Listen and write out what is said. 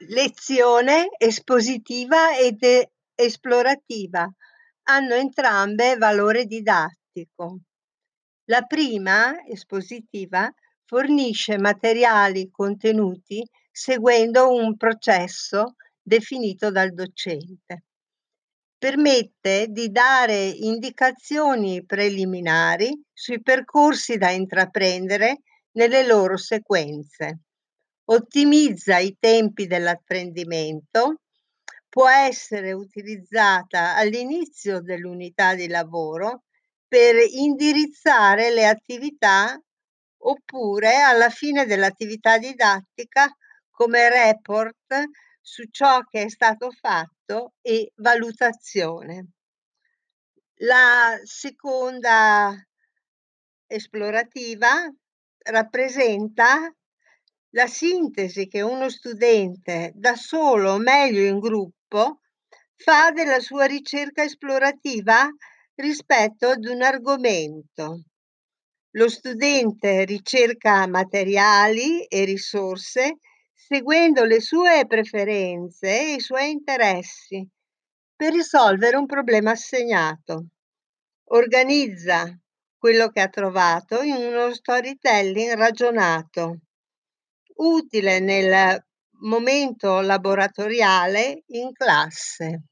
Lezione espositiva ed esplorativa hanno entrambe valore didattico. La prima, espositiva, fornisce materiali contenuti seguendo un processo definito dal docente. Permette di dare indicazioni preliminari sui percorsi da intraprendere nelle loro sequenze. Ottimizza i tempi dell'apprendimento, può essere utilizzata all'inizio dell'unità di lavoro per indirizzare le attività oppure alla fine dell'attività didattica come report su ciò che è stato fatto e valutazione. La seconda esplorativa rappresenta la sintesi che uno studente da solo o meglio in gruppo fa della sua ricerca esplorativa rispetto ad un argomento. Lo studente ricerca materiali e risorse seguendo le sue preferenze e i suoi interessi per risolvere un problema assegnato. Organizza quello che ha trovato in uno storytelling ragionato, utile nel momento laboratoriale in classe.